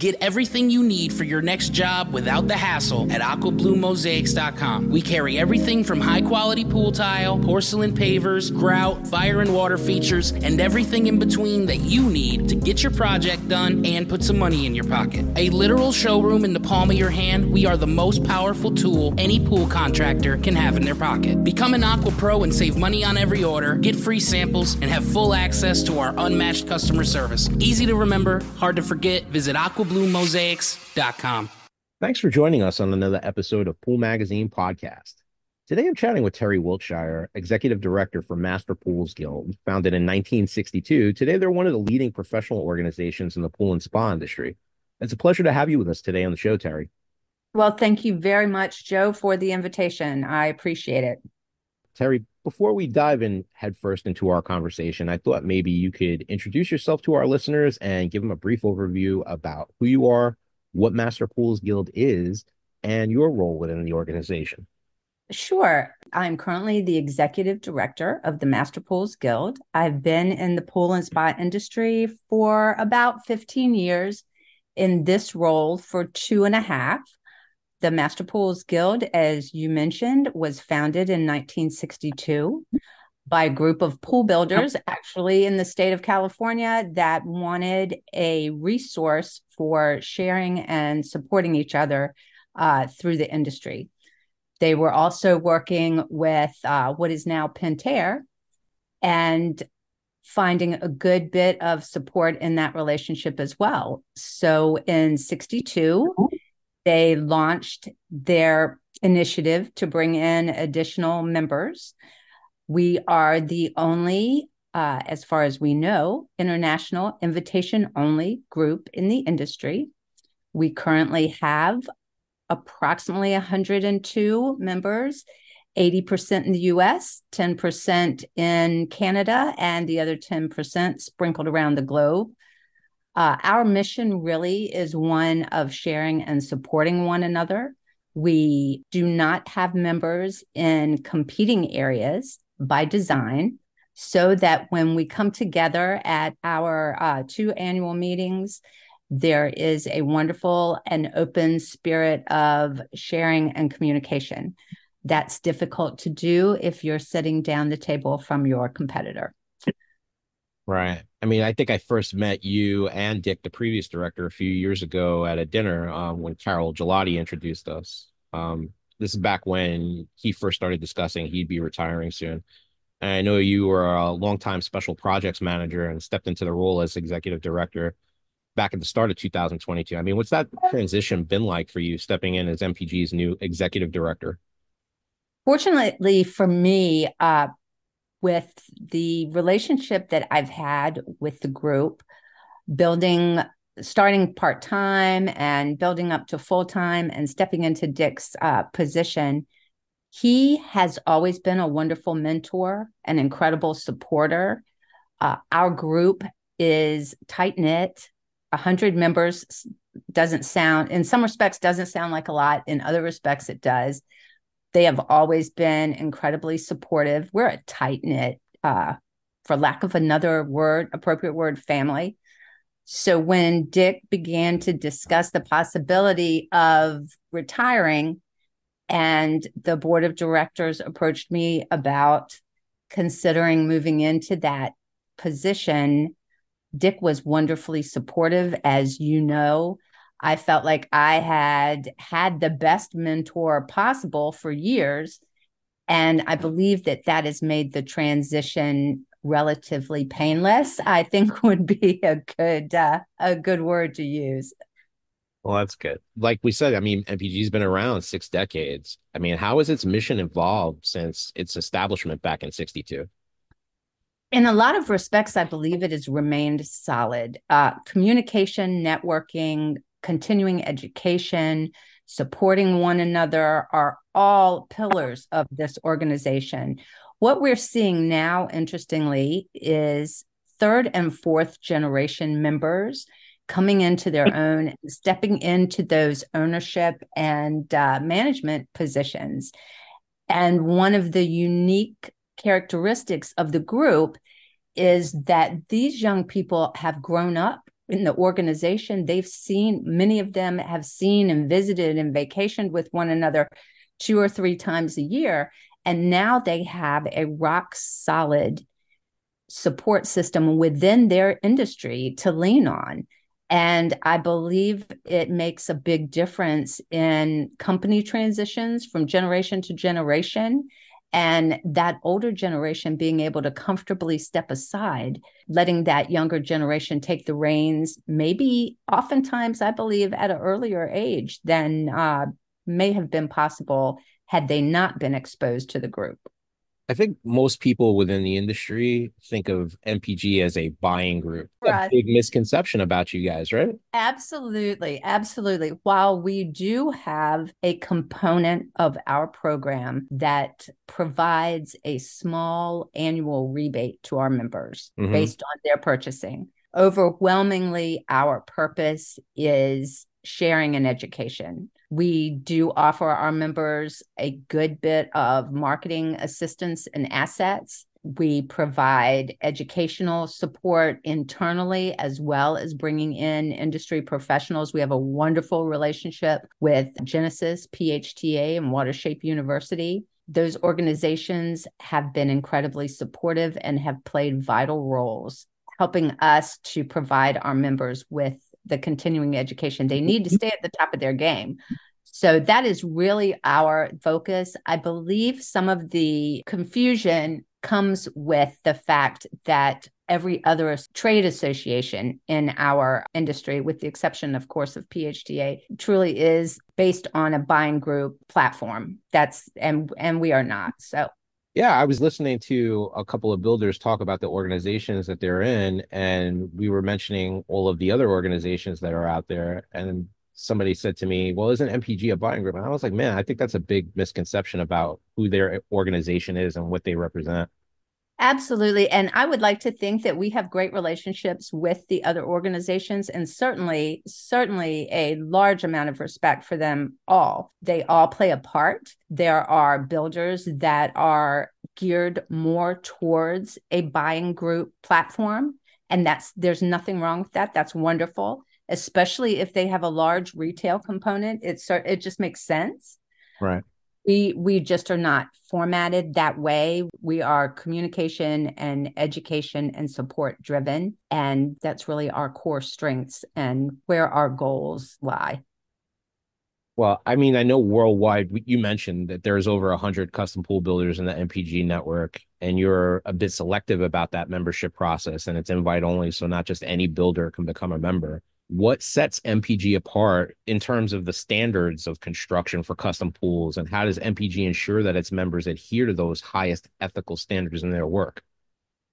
Get everything you need for your next job without the hassle at AquaBluMosaics.com. We carry everything from high quality pool tile, porcelain pavers, grout, fire and water features, and everything in between that you need to get your project done and put some money in your pocket. A literal showroom in the palm of your hand, we are the most powerful tool any pool contractor can have in their pocket. Become an Aqua Pro and save money on every order, get free samples, and have full access to our unmatched customer service. Easy to remember, hard to forget. Visit Aqua blumosaics.com. Thanks for joining us on another episode of Pool Magazine Podcast. Today I'm chatting with Teri Wiltshire, Executive Director for Master Pools Guild. Founded in 1962, today they're one of the leading professional organizations in the pool and spa industry. It's a pleasure to have you with us today on the show, Teri. Well, thank you very much, Joe, for the invitation. I appreciate it. Teri, before we dive in headfirst into our conversation, I thought maybe you could introduce yourself to our listeners and give them a brief overview about who you are, what Master Pools Guild is, and your role within the organization. Sure. I'm currently the executive director of the Master Pools Guild. I've been in the pool and spa industry for about 15 years, in this role for two and a half. The Master Pools Guild, as you mentioned, was founded in 1962 by a group of pool builders, actually in the state of California, that wanted a resource for sharing and supporting each other uh, through the industry. They were also working with uh, what is now Pentair and finding a good bit of support in that relationship as well. So in 62, they launched their initiative to bring in additional members. We are the only, uh, as far as we know, international invitation only group in the industry. We currently have approximately 102 members, 80% in the US, 10% in Canada, and the other 10% sprinkled around the globe. Uh, our mission really is one of sharing and supporting one another. We do not have members in competing areas by design so that when we come together at our uh, two annual meetings, there is a wonderful and open spirit of sharing and communication. That's difficult to do if you're sitting down the table from your competitor. Right. I mean, I think I first met you and Dick, the previous director, a few years ago at a dinner um, when Carol Gelati introduced us. Um, this is back when he first started discussing he'd be retiring soon. And I know you were a longtime special projects manager and stepped into the role as executive director back at the start of 2022. I mean, what's that transition been like for you stepping in as MPG's new executive director? Fortunately for me, uh, with the relationship that I've had with the group, building, starting part time and building up to full time and stepping into Dick's uh, position, he has always been a wonderful mentor, an incredible supporter. Uh, our group is tight knit. A hundred members doesn't sound, in some respects, doesn't sound like a lot. In other respects, it does. They have always been incredibly supportive. We're a tight knit, uh, for lack of another word, appropriate word, family. So when Dick began to discuss the possibility of retiring, and the board of directors approached me about considering moving into that position, Dick was wonderfully supportive, as you know. I felt like I had had the best mentor possible for years. And I believe that that has made the transition relatively painless. I think would be a good uh, a good word to use. Well, that's good. Like we said, I mean, MPG's been around six decades. I mean, how has its mission evolved since its establishment back in '62? In a lot of respects, I believe it has remained solid. Uh, communication, networking, continuing education, supporting one another are all pillars of this organization. What we're seeing now, interestingly, is third and fourth generation members coming into their own, stepping into those ownership and uh, management positions. And one of the unique characteristics of the group is that these young people have grown up in the organization, they've seen, many of them have seen and visited and vacationed with one another two or three times a year. And now they have a rock solid support system within their industry to lean on. And I believe it makes a big difference in company transitions from generation to generation. And that older generation being able to comfortably step aside, letting that younger generation take the reins, maybe oftentimes, I believe, at an earlier age than uh, may have been possible had they not been exposed to the group. I think most people within the industry think of MPG as a buying group. Right. A big misconception about you guys, right? Absolutely. Absolutely. While we do have a component of our program that provides a small annual rebate to our members mm-hmm. based on their purchasing, overwhelmingly, our purpose is sharing and education. We do offer our members a good bit of marketing assistance and assets. We provide educational support internally as well as bringing in industry professionals. We have a wonderful relationship with Genesis, PHTA, and Watershape University. Those organizations have been incredibly supportive and have played vital roles helping us to provide our members with the continuing education. They need to mm-hmm. stay at the top of their game. So that is really our focus. I believe some of the confusion comes with the fact that every other trade association in our industry, with the exception, of course, of PHTA, truly is based on a buying group platform. That's and and we are not. So yeah, I was listening to a couple of builders talk about the organizations that they're in, and we were mentioning all of the other organizations that are out there. And somebody said to me, Well, isn't MPG a buying group? And I was like, Man, I think that's a big misconception about who their organization is and what they represent. Absolutely. And I would like to think that we have great relationships with the other organizations and certainly, certainly a large amount of respect for them all. They all play a part. There are builders that are geared more towards a buying group platform. And that's there's nothing wrong with that. That's wonderful, especially if they have a large retail component. It's it just makes sense. Right we we just are not formatted that way. We are communication and education and support driven and that's really our core strengths and where our goals lie. Well i mean i know worldwide you mentioned that there's over 100 custom pool builders in the mpg network and you're a bit selective about that membership process and it's invite only so not just any builder can become a member what sets MPG apart in terms of the standards of construction for custom pools and how does MPG ensure that its members adhere to those highest ethical standards in their work?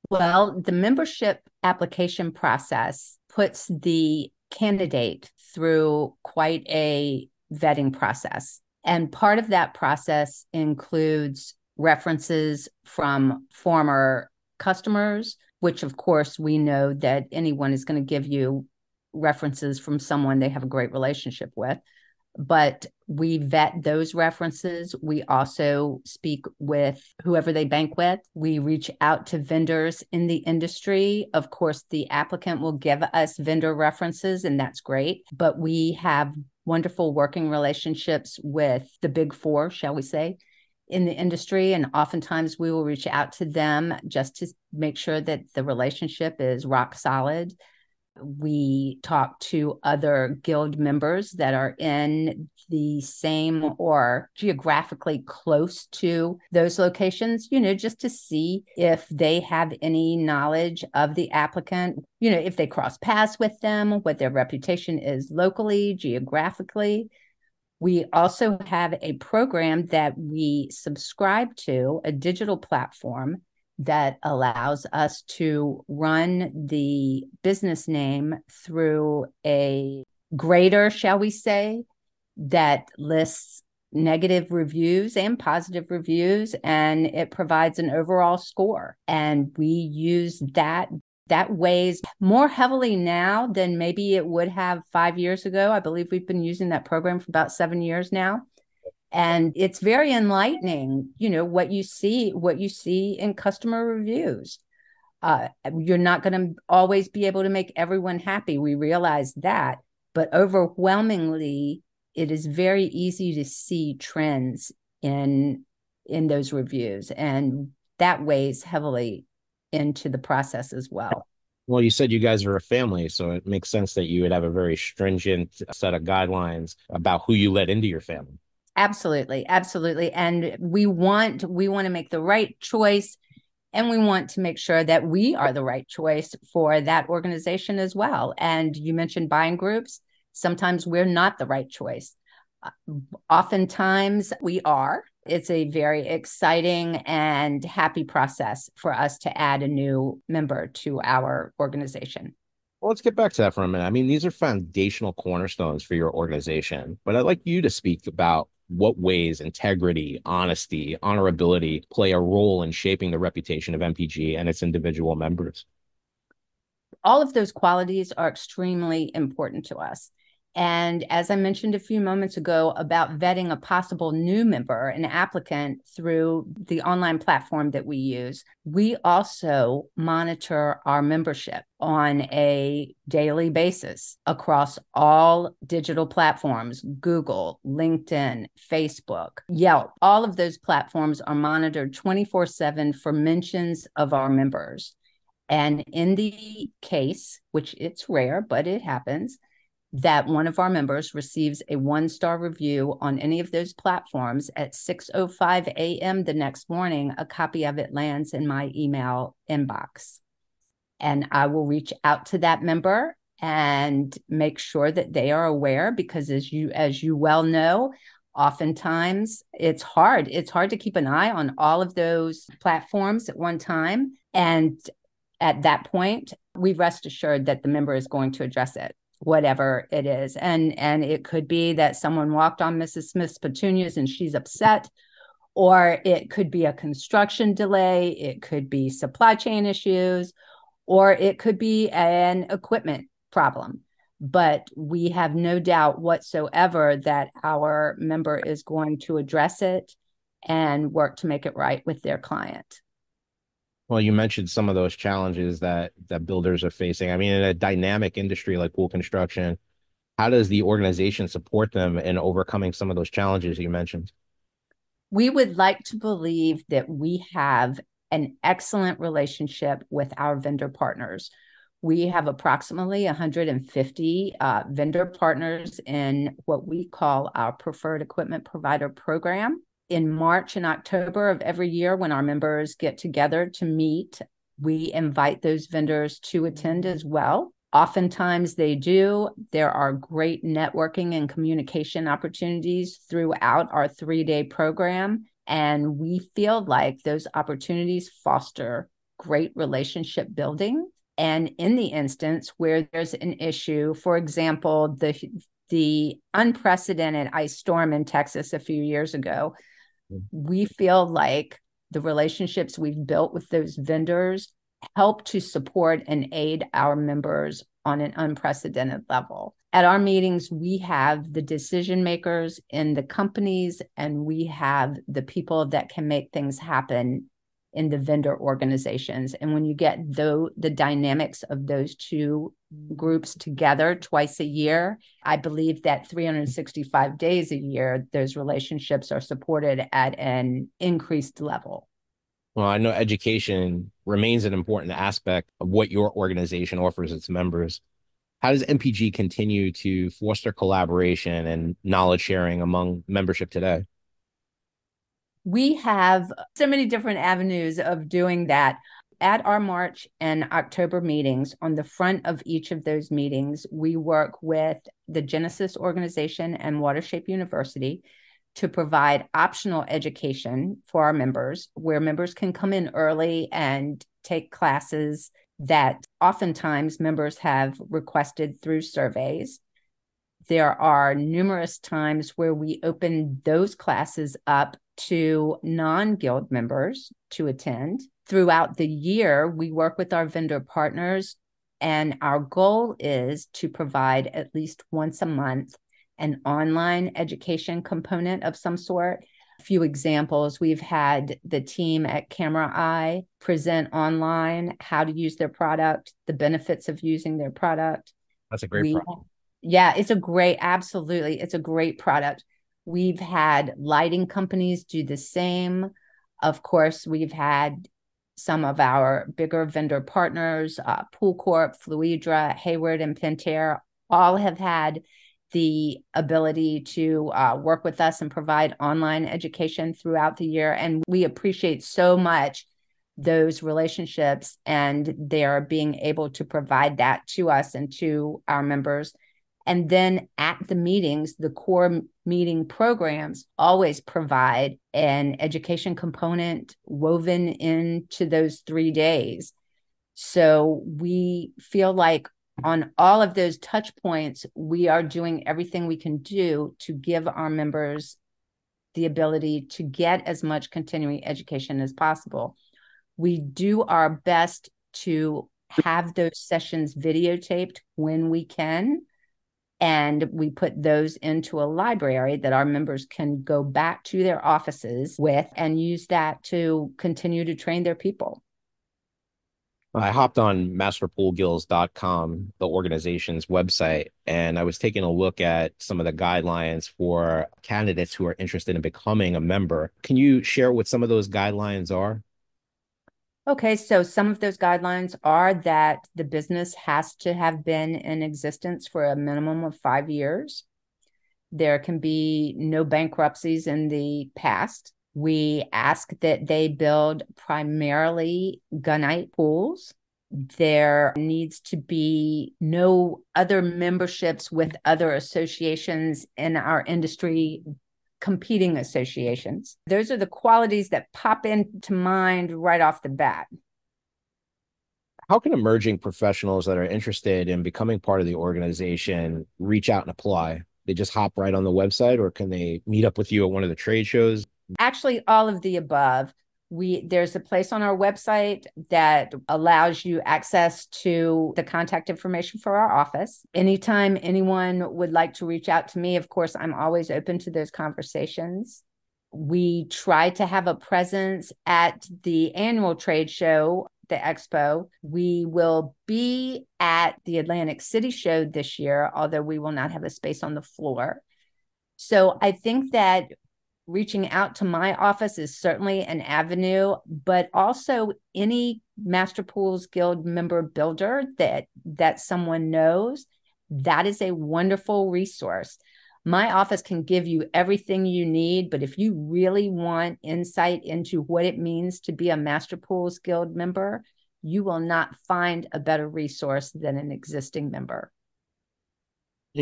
Well, the membership application process puts the candidate through quite a vetting process. And part of that process includes references from former customers, which of course we know that anyone is going to give you references from someone they have a great relationship with but we vet those references. We also speak with whoever they bank with. We reach out to vendors in the industry. Of course, the applicant will give us vendor references, and that's great. But we have wonderful working relationships with the big four, shall we say, in the industry. And oftentimes we will reach out to them just to make sure that the relationship is rock solid we talk to other guild members that are in the same or geographically close to those locations, you know, just to see if they have any knowledge of the applicant, you know, if they cross paths with them, what their reputation is locally, geographically. We also have a program that we subscribe to, a digital platform that allows us to run the business name through a grader, shall we say, that lists negative reviews and positive reviews and it provides an overall score. And we use that that weighs more heavily now than maybe it would have 5 years ago. I believe we've been using that program for about 7 years now and it's very enlightening you know what you see what you see in customer reviews Uh, you're not going to always be able to make everyone happy. We realize that. But overwhelmingly, it is very easy to see trends in in those reviews and that weighs heavily into the process as well well you said you guys are a family so it makes sense that you would have a very stringent set of guidelines about who you let into your family absolutely absolutely and we want we want to make the right choice and we want to make sure that we are the right choice for that organization as well and you mentioned buying groups sometimes we're not the right choice uh, oftentimes we are it's a very exciting and happy process for us to add a new member to our organization. Well, let's get back to that for a minute. I mean, these are foundational cornerstones for your organization, but I'd like you to speak about what ways integrity, honesty, honorability play a role in shaping the reputation of MPG and its individual members. All of those qualities are extremely important to us. And as I mentioned a few moments ago about vetting a possible new member, an applicant through the online platform that we use, we also monitor our membership on a daily basis across all digital platforms Google, LinkedIn, Facebook, Yelp. All of those platforms are monitored 24 7 for mentions of our members. And in the case, which it's rare, but it happens, that one of our members receives a one star review on any of those platforms at 6:05 a.m. the next morning. A copy of it lands in my email inbox. And I will reach out to that member and make sure that they are aware because as you as you well know oftentimes it's hard. It's hard to keep an eye on all of those platforms at one time. And at that point we rest assured that the member is going to address it whatever it is. And and it could be that someone walked on mrs smith's petunias and she's upset or it could be a construction delay it could be supply chain issues or it could be an equipment problem. But we have no doubt whatsoever that our member is going to address it and work to make it right with their client well, you mentioned some of those challenges that that builders are facing. I mean, in a dynamic industry like pool construction, how does the organization support them in overcoming some of those challenges you mentioned? We would like to believe that we have an excellent relationship with our vendor partners. We have approximately 150 uh, vendor partners in what we call our preferred equipment provider program in March and October of every year when our members get together to meet, we invite those vendors to attend as well. Oftentimes they do. There are great networking and communication opportunities throughout our three day program. And we feel like those opportunities foster great relationship building. And in the instance where there's an issue, for example, the the unprecedented ice storm in Texas a few years ago, we feel like the relationships we've built with those vendors help to support and aid our members on an unprecedented level. At our meetings, we have the decision makers in the companies and we have the people that can make things happen in the vendor organizations. And when you get the, the dynamics of those two groups together twice a year, I believe that 365 days a year, those relationships are supported at an increased level. Well, I know education remains an important aspect of what your organization offers its members. How does MPG continue to foster collaboration and knowledge sharing among membership today? We have so many different avenues of doing that. At our March and October meetings, on the front of each of those meetings, we work with the Genesis organization and Watershape University to provide optional education for our members, where members can come in early and take classes that oftentimes members have requested through surveys. There are numerous times where we open those classes up to non guild members to attend. Throughout the year, we work with our vendor partners, and our goal is to provide at least once a month an online education component of some sort A few examples. We've had the team at Camera Eye present online how to use their product, the benefits of using their product. That's a great we, product. Yeah, it's a great, absolutely. It's a great product. We've had lighting companies do the same. Of course, we've had some of our bigger vendor partners, uh, Pool Corp, Fluidra, Hayward, and Pentair, all have had the ability to uh, work with us and provide online education throughout the year. And we appreciate so much those relationships and their being able to provide that to us and to our members. And then at the meetings, the core meeting programs always provide an education component woven into those three days. So we feel like on all of those touch points, we are doing everything we can do to give our members the ability to get as much continuing education as possible. We do our best to have those sessions videotaped when we can. And we put those into a library that our members can go back to their offices with and use that to continue to train their people. I hopped on masterpoolsguild.com, the organization's website, and I was taking a look at some of the guidelines for candidates who are interested in becoming a member. Can you share what some of those guidelines are? Okay, so some of those guidelines are that the business has to have been in existence for a minimum of five years. There can be no bankruptcies in the past. We ask that they build primarily gunite pools. There needs to be no other memberships with other associations in our industry, competing associations. Those are the qualities that pop into mind right off the bat. How can emerging professionals that are interested in becoming part of the organization reach out and apply? They just hop right on the website, or can they meet up with you at one of the trade shows? Actually, all of the above. We there's a place on our website that allows you access to the contact information for our office. Anytime anyone would like to reach out to me, of course, I'm always open to those conversations. We try to have a presence at the annual trade show the expo. We will be at the Atlantic City show this year, although we will not have a space on the floor. So I think that reaching out to my office is certainly an avenue, but also any Master Pools Guild member builder that that someone knows, that is a wonderful resource. My office can give you everything you need, but if you really want insight into what it means to be a Master Pools Guild member, you will not find a better resource than an existing member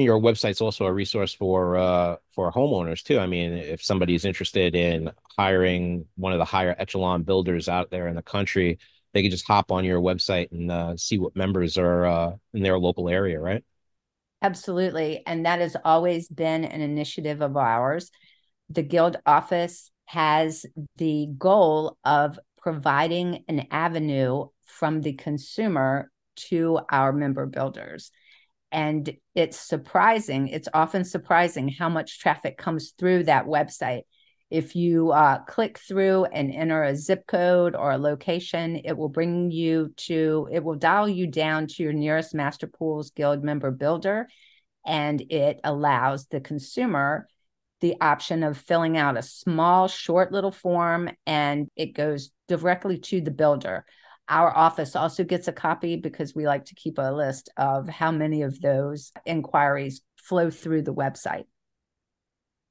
your website's also a resource for uh for homeowners too. I mean, if somebody's interested in hiring one of the higher echelon builders out there in the country, they can just hop on your website and uh, see what members are uh, in their local area, right? Absolutely, and that has always been an initiative of ours. The guild office has the goal of providing an avenue from the consumer to our member builders and it's surprising, it's often surprising how much traffic comes through that website. If you uh, click through and enter a zip code or a location, it will bring you to, it will dial you down to your nearest Master Pools Guild member builder. And it allows the consumer the option of filling out a small, short little form, and it goes directly to the builder. Our office also gets a copy because we like to keep a list of how many of those inquiries flow through the website.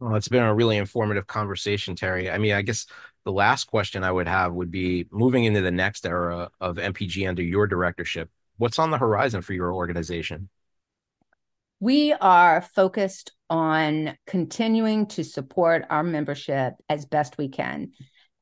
Well, it's been a really informative conversation, Teri. I mean, I guess the last question I would have would be moving into the next era of MPG under your directorship. What's on the horizon for your organization? We are focused on continuing to support our membership as best we can.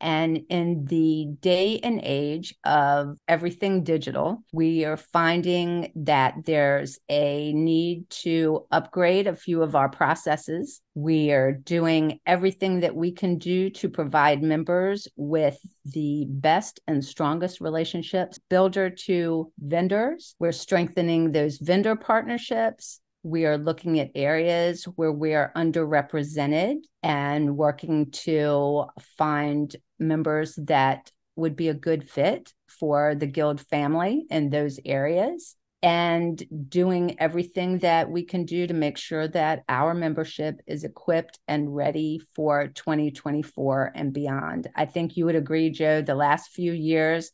And in the day and age of everything digital, we are finding that there's a need to upgrade a few of our processes. We are doing everything that we can do to provide members with the best and strongest relationships, builder to vendors. We're strengthening those vendor partnerships We are looking at areas where we are underrepresented and working to find members that would be a good fit for the Guild family in those areas and doing everything that we can do to make sure that our membership is equipped and ready for 2024 and beyond. I think you would agree, Joe, the last few years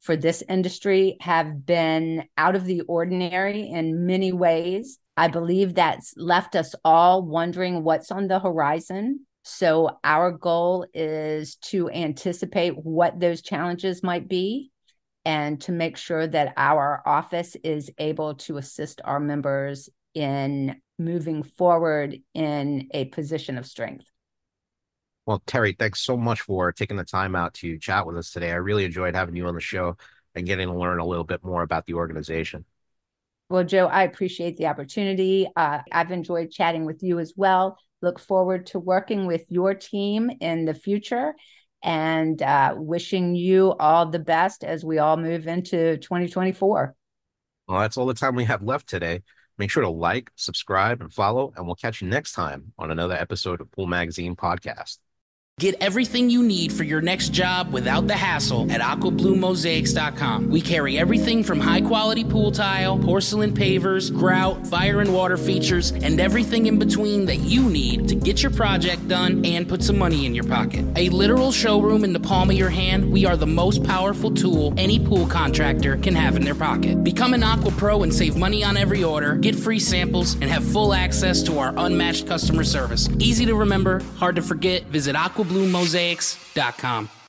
for this industry have been out of the ordinary in many ways. I believe that's left us all wondering what's on the horizon. So, our goal is to anticipate what those challenges might be and to make sure that our office is able to assist our members in moving forward in a position of strength. Well, Teri, thanks so much for taking the time out to chat with us today. I really enjoyed having you on the show and getting to learn a little bit more about the organization. Well, Joe, I appreciate the opportunity. Uh, I've enjoyed chatting with you as well. Look forward to working with your team in the future and uh, wishing you all the best as we all move into 2024. Well, that's all the time we have left today. Make sure to like, subscribe, and follow, and we'll catch you next time on another episode of Pool Magazine Podcast. Get everything you need for your next job without the hassle at AquaBluMosaics.com. We carry everything from high quality pool tile, porcelain pavers, grout, fire and water features, and everything in between that you need to get your project done and put some money in your pocket. A literal showroom in the palm of your hand, we are the most powerful tool any pool contractor can have in their pocket. Become an Aqua Pro and save money on every order, get free samples, and have full access to our unmatched customer service. Easy to remember, hard to forget. Visit Aqua blumosaics.com.